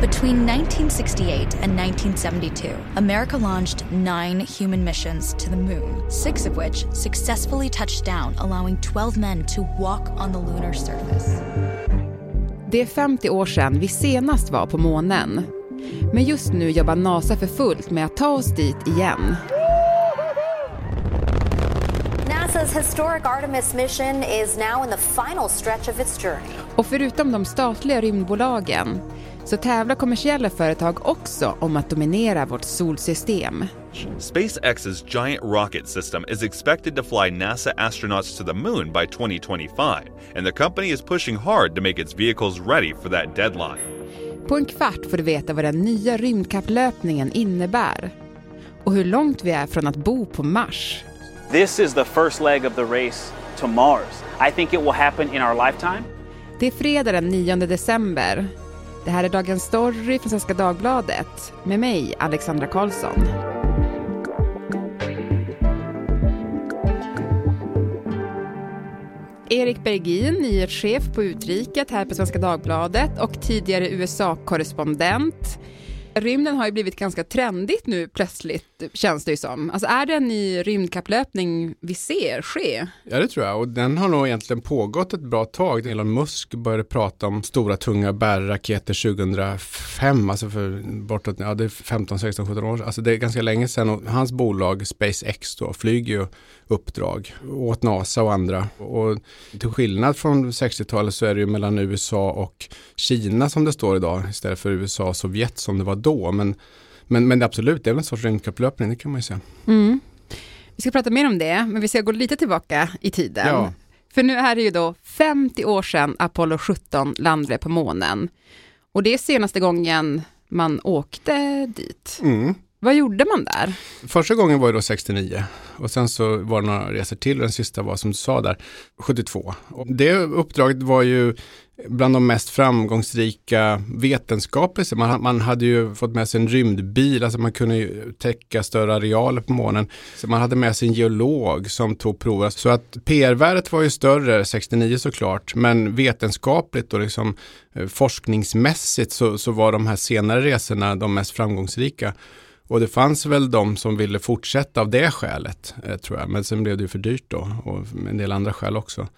Between 1968 and 1972, America launched nine human missions to the moon, six of which successfully touched down, allowing 12 men to walk on the lunar surface. Det är 50 år sedan vi senast var på månen. Men just nu jobbar NASA för fullt med att ta oss dit igen. NASA's historic Artemis mission is now in the final stretch of its journey. Och förutom de statliga rymdbolagen så tävlar kommersiella företag också om att dominera vårt solsystem. SpaceX's giant rocket system is expected to fly NASA astronauts to the moon by 2025, and the company is pushing hard to make its vehicles ready for that deadline. På en kvart får du veta vad den nya rymdkapplöpningen innebär och hur långt vi är från att bo på Mars. This is the first leg of the race to Mars. I think it will happen in our lifetime. Det är fredag den 9 december. Det här är Dagens Story från Svenska Dagbladet med mig, Alexandra Karlsson. Erik Bergin, nyhetschef på Utriket här på Svenska Dagbladet och tidigare USA-korrespondent. Rymden har ju blivit ganska trendigt nu plötsligt, känns det ju som. Alltså är det en ny rymdkapplöpning vi ser ske? Ja, det tror jag. Och den har nog egentligen pågått ett bra tag. Elon Musk började prata om stora tunga bärraketer 2005, alltså för bortåt, ja det är 15, 16, 17 år Alltså det är ganska länge sedan och hans bolag SpaceX då flyger ju uppdrag åt NASA och andra. Och till skillnad från 60-talet så är det ju mellan USA och Kina som det står idag istället för USA och Sovjet som det var då. Men, men, men absolut, det är väl en sorts rymdkapplöpning, det kan man ju säga. Mm. Vi ska prata mer om det, men vi ska gå lite tillbaka i tiden. Ja. För nu är det ju då 50 år sedan Apollo 17 landade på månen. Och det är senaste gången man åkte dit. Mm. Vad gjorde man där? Första gången var det då 69 och sen så var det några resor till och den sista var som du sa där 72. Och det uppdraget var ju bland de mest framgångsrika vetenskapliga. Man, man hade ju fått med sig en rymdbil, alltså man kunde ju täcka större arealer på månen. Så man hade med sig en geolog som tog prover. Så att PR-värdet var ju större 69 såklart, men vetenskapligt och liksom eh, forskningsmässigt så, så var de här senare resorna de mest framgångsrika. Och det fanns väl de som ville fortsätta av det skälet, eh, tror jag. Men sen blev det ju för dyrt då och en del andra skäl också.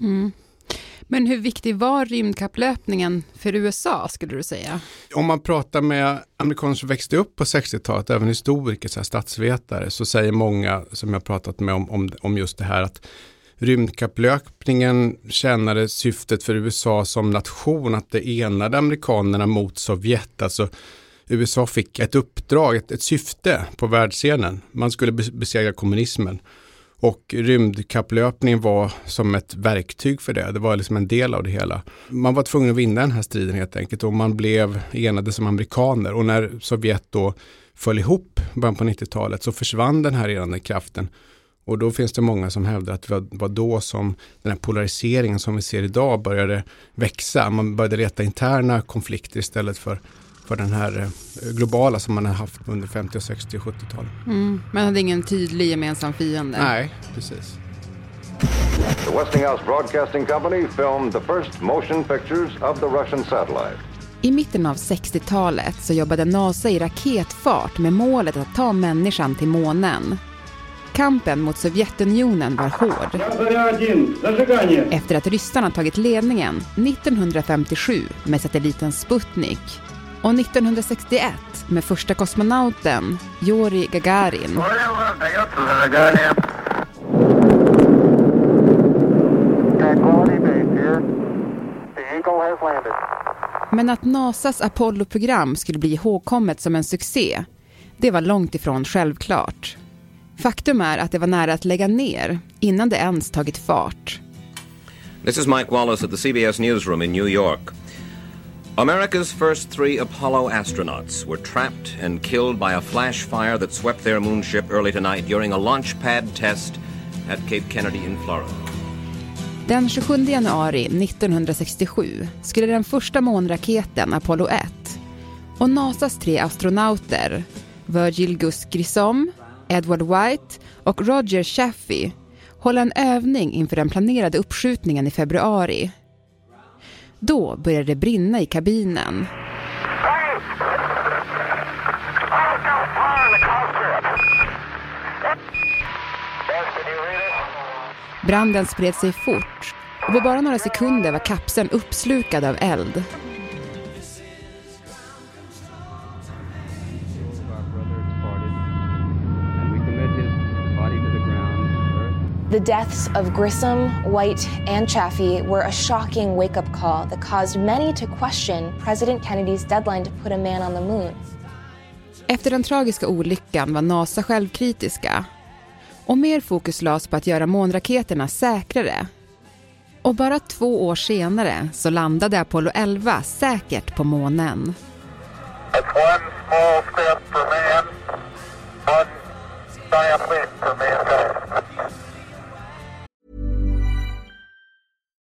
Mm. Men hur viktig var rymdkapplöpningen för USA, skulle du säga? Om man pratar med amerikaner som växte upp på 60-talet, även historiker, så här statsvetare, så säger många som jag pratat med om, om, om just det här att rymdkapplöpningen tjänade syftet för USA som nation att det enade amerikanerna mot Sovjet. Alltså USA fick ett uppdrag, ett, ett syfte på världsscenen. Man skulle besegra kommunismen. Och rymdkapplöpningen var som ett verktyg för det. Det var liksom en del av det hela. Man var tvungen att vinna den här striden helt enkelt och man blev enade som amerikaner. Och när Sovjet då föll ihop i början på 90-talet så försvann den här enande kraften. Och då finns det många som hävdar att det var då som den här polariseringen som vi ser idag började växa. Man började leta interna konflikter istället för för den här eh, globala som man har haft under 50, 60 och 70-talet. Mm. Man hade ingen tydlig gemensam fiende. Nej, precis. The Westinghouse Broadcasting Company filmed the first motion pictures of the Russian satellite. I mitten av 60-talet så jobbade NASA i raketfart med målet att ta människan till månen. Kampen mot Sovjetunionen var hård. Efter att ryssarna tagit ledningen 1957 med satelliten Sputnik och 1961 med första kosmonauten Jurij Gagarin. Men att NASAs Apollo-program skulle bli ihågkommet som en succé, det var långt ifrån självklart. Faktum är att det var nära att lägga ner innan det ens tagit fart. This is Mike Wallace at the CBS newsroom in New York. America's first three Apollo astronauts were trapped and killed by a flash fire that swept their moonship early tonight during a launch pad test at Cape Kennedy in Florida. Den 27 januari 1967 skulle den första månraketen Apollo 1 och NASAs tre astronauter Virgil Gus Grissom, Edward White och Roger Chaffee hålla en övning inför den planerade uppskjutningen i februari. Då började det brinna i kabinen. Branden spred sig fort och på bara några sekunder var kapseln uppslukad av eld. The deaths of Grissom, White, and Chaffee were a shocking wake up call that caused many to question President Kennedys deadline to put a man on the moon. Efter den tragiska olyckan var NASA självkritiska och mer fokus lades på att göra månraketerna säkrare. Och bara två år senare så landade Apollo 11 säkert på månen.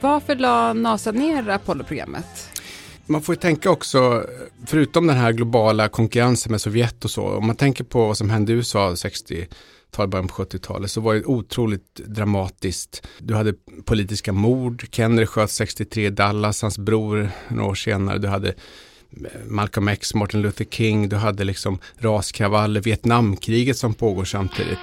Varför la NASA ner Apollo-programmet? Man får ju tänka också, förutom den här globala konkurrensen med Sovjet och så, om man tänker på vad som hände i USA 60-talet, början på 70-talet, så var det otroligt dramatiskt. Du hade politiska mord, Kennedy sköt 63 i Dallas, hans bror några år senare, du hade eh, Malcolm X, Martin Luther King, du hade liksom raskravaller, Vietnamkriget som pågår samtidigt.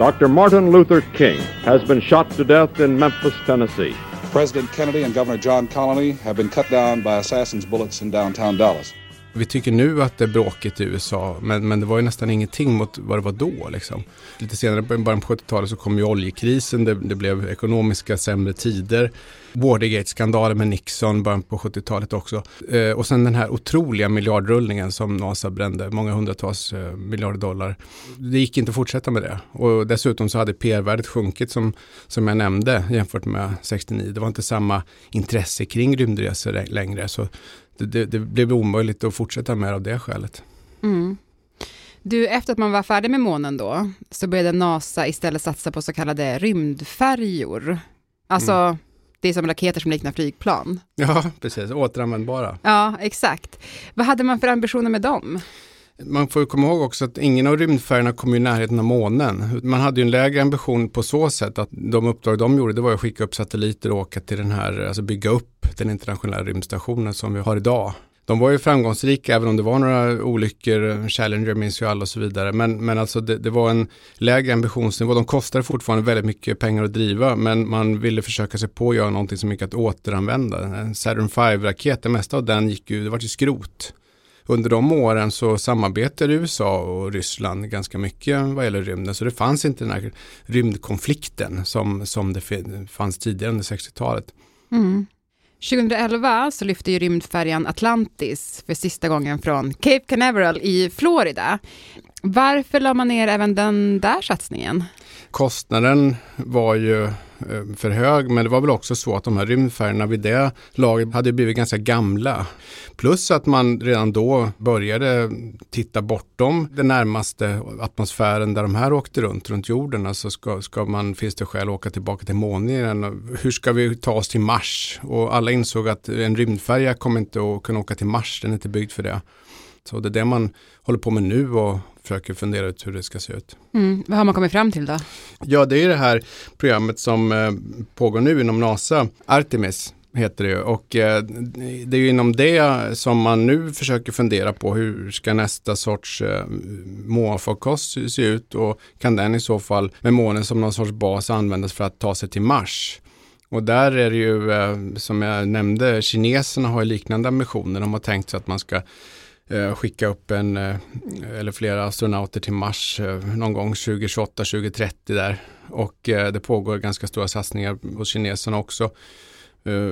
Dr. Martin Luther King has been shot to death in Memphis, Tennessee. President Kennedy and Governor John Connally have been cut down by assassins' bullets in downtown Dallas. Vi tycker nu att det är bråkigt i USA, men, men det var ju nästan ingenting mot vad det var då. Liksom. Lite senare, i början på 70-talet, så kom ju oljekrisen, det, det blev ekonomiska sämre tider. Watergate-skandalen med Nixon, början på 70-talet också. Eh, och sen den här otroliga miljardrullningen som NASA brände, många hundratals eh, miljarder dollar. Det gick inte att fortsätta med det. Och dessutom så hade PR-värdet sjunkit som, som jag nämnde jämfört med 69. Det var inte samma intresse kring rymdresor längre. Så det, det, det blev omöjligt att fortsätta med av det skälet. Mm. Du, efter att man var färdig med månen då, så började NASA istället satsa på så kallade rymdfärjor. Alltså, mm. det är som raketer som liknar flygplan. Ja, precis. Återanvändbara. Ja, exakt. Vad hade man för ambitioner med dem? Man får komma ihåg också att ingen av rymdfärjorna kom i närheten av månen. Man hade ju en lägre ambition på så sätt att de uppdrag de gjorde det var att skicka upp satelliter och åka till den här, alltså bygga upp den internationella rymdstationen som vi har idag. De var ju framgångsrika även om det var några olyckor, Challenger minns ju alla och så vidare. Men, men alltså det, det, var en lägre ambitionsnivå. De kostade fortfarande väldigt mycket pengar att driva men man ville försöka sig på att göra någonting som gick att återanvända. Saturn 5-raket, det mesta av den gick ju, det var ju skrot under de åren så samarbetade USA och Ryssland ganska mycket vad gäller rymden. Så det fanns inte den här rymdkonflikten som, som det fanns tidigare under 60-talet. Mm. 2011 så lyfte ju rymdfärjan Atlantis för sista gången från Cape Canaveral i Florida. Varför la man ner även den där satsningen? Kostnaden var ju eh, för hög, men det var väl också så att de här rymdfärjorna vid det laget hade blivit ganska gamla. Plus att man redan då började titta bortom den närmaste atmosfären där de här åkte runt, runt jorden. Alltså ska, ska man, finns det skäl att åka tillbaka till månen? Hur ska vi ta oss till Mars? Och alla insåg att en rymdfärja kommer inte att kunna åka till Mars, den är inte byggd för det. Så det är det man håller på med nu och försöker fundera ut hur det ska se ut. Mm. Vad har man kommit fram till då? Ja, det är det här programmet som eh, pågår nu inom NASA, Artemis heter det och eh, det är ju inom det som man nu försöker fundera på hur ska nästa sorts eh, månfarkost se ut och kan den i så fall med månen som någon sorts bas användas för att ta sig till Mars. Och där är det ju, eh, som jag nämnde, kineserna har liknande ambitioner. De har tänkt sig att man ska Eh, skicka upp en eh, eller flera astronauter till Mars eh, någon gång 2028-2030 där. Och det pågår ganska stora satsningar hos kineserna också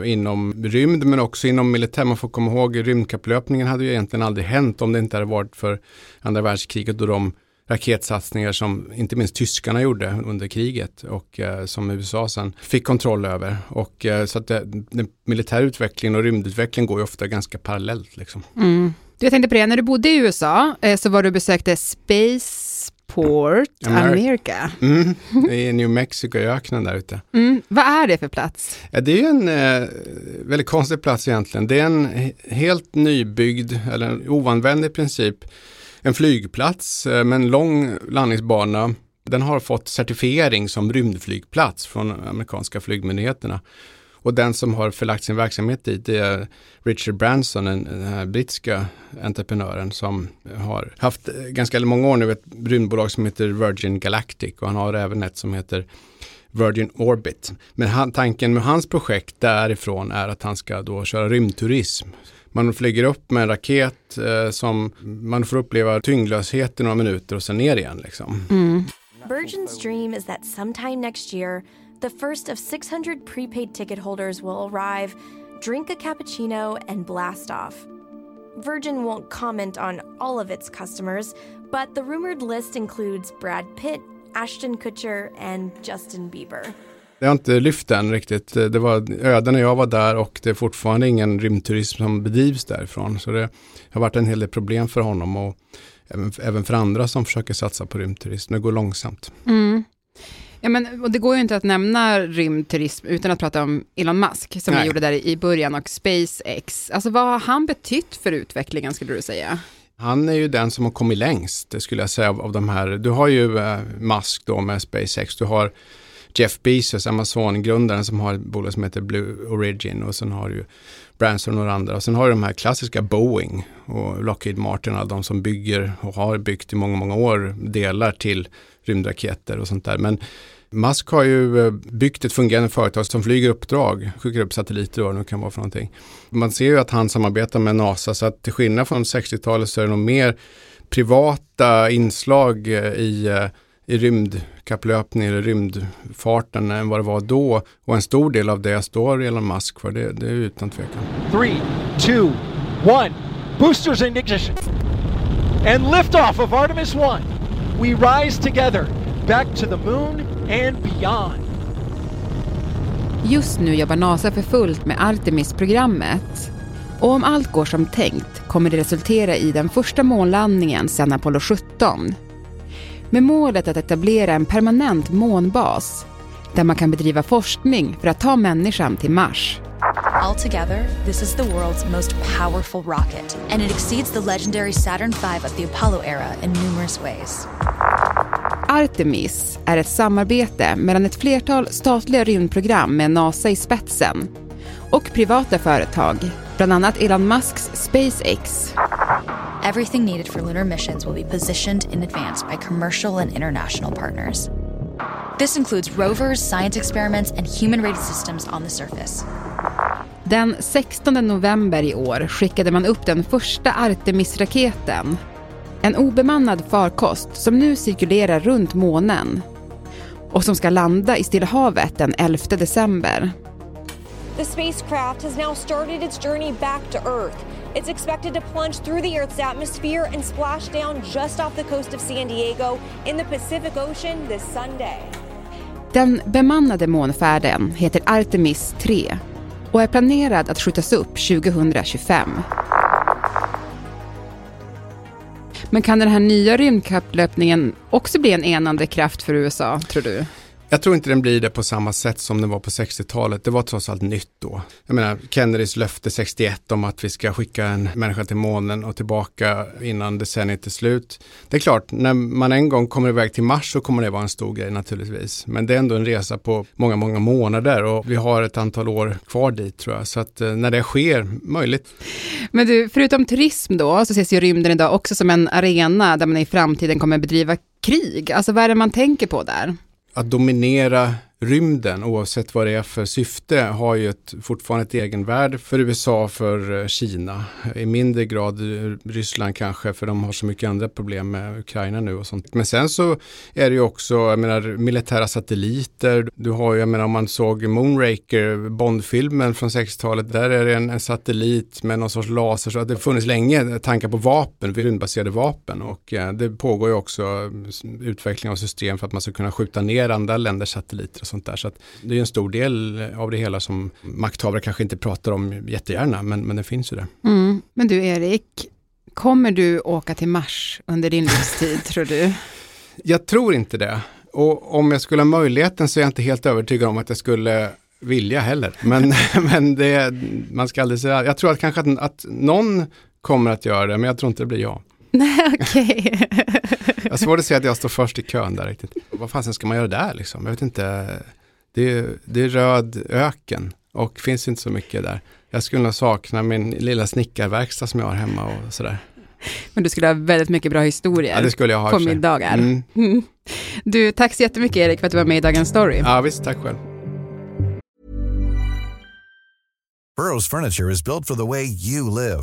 inom rymd men också inom militär. Man får komma ihåg rymdkapplöpningen hade ju egentligen aldrig hänt om det inte hade varit för andra världskriget och de raketsatsningar som inte minst tyskarna gjorde under kriget och eh, som USA sen fick kontroll över. Och, eh, så att det, den militära utvecklingen och rymdutvecklingen går ju ofta ganska parallellt. Liksom. Mm. Jag tänkte på det, när du bodde i USA eh, så var du besökte Spaceport America. Mm, I New Mexico, i öknen där ute. Mm. Vad är det för plats? Ja, det är en eh, väldigt konstig plats egentligen. Det är en helt nybyggd, eller en ovanvänd i princip, en flygplats eh, med en lång landningsbana. Den har fått certifiering som rymdflygplats från amerikanska flygmyndigheterna. Och den som har förlagt sin verksamhet dit det är Richard Branson, den, den här brittiska entreprenören som har haft ganska många år nu ett rymdbolag som heter Virgin Galactic och han har även ett som heter Virgin Orbit. Men han, tanken med hans projekt därifrån är att han ska då köra rymdturism. Man flyger upp med en raket eh, som man får uppleva tyngdlöshet i några minuter och sen ner igen. Liksom. Mm. Virgin's dream is that sometime next year the first of 600 prepaid ticket holders will arrive, drink a cappuccino, and blast off. Virgin won't comment on all of its customers, but the rumored list includes Brad Pitt, Ashton Kutcher, and Justin Bieber. Det har inte lyft än riktigt. Det var öden när jag var där och det är fortfarande ingen rymdturism som bedrivs därifrån. Så det har varit en hel del problem för honom och även, för andra som försöker satsa på rymdturism. Det går långsamt. Mm. Ja, men, och det går ju inte att nämna rymdturism utan att prata om Elon Musk, som Nej. vi gjorde där i början, och SpaceX. Alltså vad har han betytt för utvecklingen, skulle du säga? Han är ju den som har kommit längst, det skulle jag säga, av, av de här. Du har ju eh, Musk då med SpaceX, du har Jeff Bezos, Amazon-grundaren som har ett bolag som heter Blue Origin och sen har du Branson och några andra. Och sen har du de här klassiska Boeing och Lockheed Martin, alla de som bygger och har byggt i många, många år delar till rymdraketer och sånt där. Men Musk har ju eh, byggt ett fungerande företag som flyger uppdrag, skickar upp satelliter och vad det nu kan vara för någonting. Man ser ju att han samarbetar med NASA så att till skillnad från 60-talet så är det nog mer privata inslag eh, i, eh, i rymdkapplöpning eller rymdfarten än vad det var då. Och en stor del av det står Elon Musk för, det, det är utan tvekan. 3, 2, 1, boosters in ignition. And liftoff of Artemis 1. We rise together back to the moon and beyond. Just nu jobbar NASA för fullt med Artemis-programmet. Och om allt går som tänkt kommer det resultera i den första månlandningen sedan Apollo 17. Med målet att etablera en permanent månbas där man kan bedriva forskning för att ta människan till Mars. Altogether, this is the world's most powerful rocket, and it exceeds the legendary Saturn V of the Apollo era in numerous ways. Artemis är ett samarbete mellan ett flertal statliga rymdprogram med NASA i spetsen och privata företag, bland annat Elon Musks SpaceX. Everything needed for lunar missions will be positioned in advance by commercial and international partners. This includes rovers, science experiments and human-rated systems on the surface. Den 16 november i år skickade man upp den första Artemis-raketen en obemannad farkost som nu cirkulerar runt månen och som ska landa i Stilla havet den 11 december. The spacecraft has now started its journey back to Earth. It's expected to plunge through the Earth's atmosphere and splash down just off the coast of San Diego in the Pacific Ocean this Sunday. Den bemannade månfärden heter Artemis 3 och är planerad att skjutas upp 2025. Men kan den här nya rymdkapplöpningen också bli en enande kraft för USA, tror du? Jag tror inte den blir det på samma sätt som den var på 60-talet. Det var trots allt nytt då. Jag menar, Kennedys löfte 61 om att vi ska skicka en människa till månen och tillbaka innan decenniet är slut. Det är klart, när man en gång kommer iväg till Mars så kommer det vara en stor grej naturligtvis. Men det är ändå en resa på många, många månader och vi har ett antal år kvar dit tror jag. Så att eh, när det sker, möjligt. Men du, förutom turism då, så ses ju rymden idag också som en arena där man i framtiden kommer bedriva krig. Alltså vad är det man tänker på där? Att dominera rymden, oavsett vad det är för syfte, har ju ett, fortfarande ett egenvärde för USA, för eh, Kina. I mindre grad eh, Ryssland kanske, för de har så mycket andra problem med Ukraina nu och sånt. Men sen så är det ju också, jag menar, militära satelliter. Du har ju, jag menar, om man såg Moonraker, Bondfilmen från 60-talet, där är det en, en, satellit med någon sorts laser. Så att det funnits länge tankar på vapen, rymdbaserade vapen. Och eh, det pågår ju också eh, utveckling av system för att man ska kunna skjuta ner andra länders satelliter sånt där. Så det är en stor del av det hela som makthavare kanske inte pratar om jättegärna, men, men det finns ju det. Mm. Men du Erik, kommer du åka till Mars under din livstid tror du? Jag tror inte det. Och om jag skulle ha möjligheten så är jag inte helt övertygad om att jag skulle vilja heller. Men, men det, man ska aldrig säga, jag tror att kanske att, att någon kommer att göra det, men jag tror inte det blir jag. Nej, okej. jag har svårt att se att jag står först i kön där riktigt. Vad fasen ska man göra där liksom? Jag vet inte. Det är, det är röd öken och finns inte så mycket där. Jag skulle nog sakna min lilla snickarverkstad som jag har hemma och sådär. Men du skulle ha väldigt mycket bra historier ja, det skulle jag ha på middagar. Mm. Du, tack så jättemycket Erik för att du var med i Dagens Story. Ja, visst, tack själv. Burrows furniture is built for the way you live.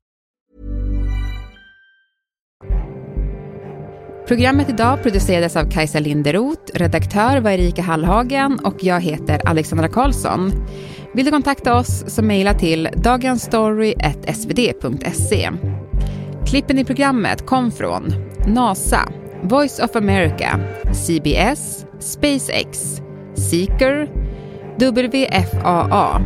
Programmet idag producerades av Kajsa Linderoth, redaktör var Erika Hallhagen och jag heter Alexandra Karlsson. Vill du kontakta oss så mejla till dagensstory.svd.se. Klippen i programmet kom från NASA, Voice of America, CBS, SpaceX, Seeker, WFAA,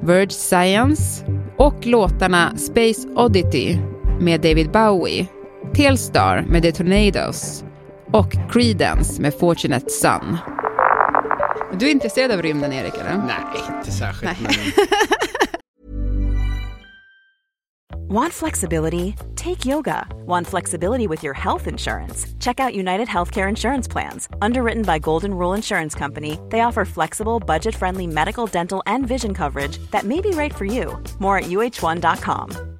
Verge Science och låtarna Space Oddity med David Bowie, Telstar med The Tornadoes och Creedence med Fortunate Son. Du är intresserad av rymden, Erik? Eller? Nej, inte särskilt. Nej. Want flexibility? Take yoga. Want flexibility with your health insurance? Check out United Healthcare Insurance Plans. Underwritten by Golden Rule Insurance Company, they offer flexible, budget friendly medical, dental, and vision coverage that may be right for you. More at uh1.com.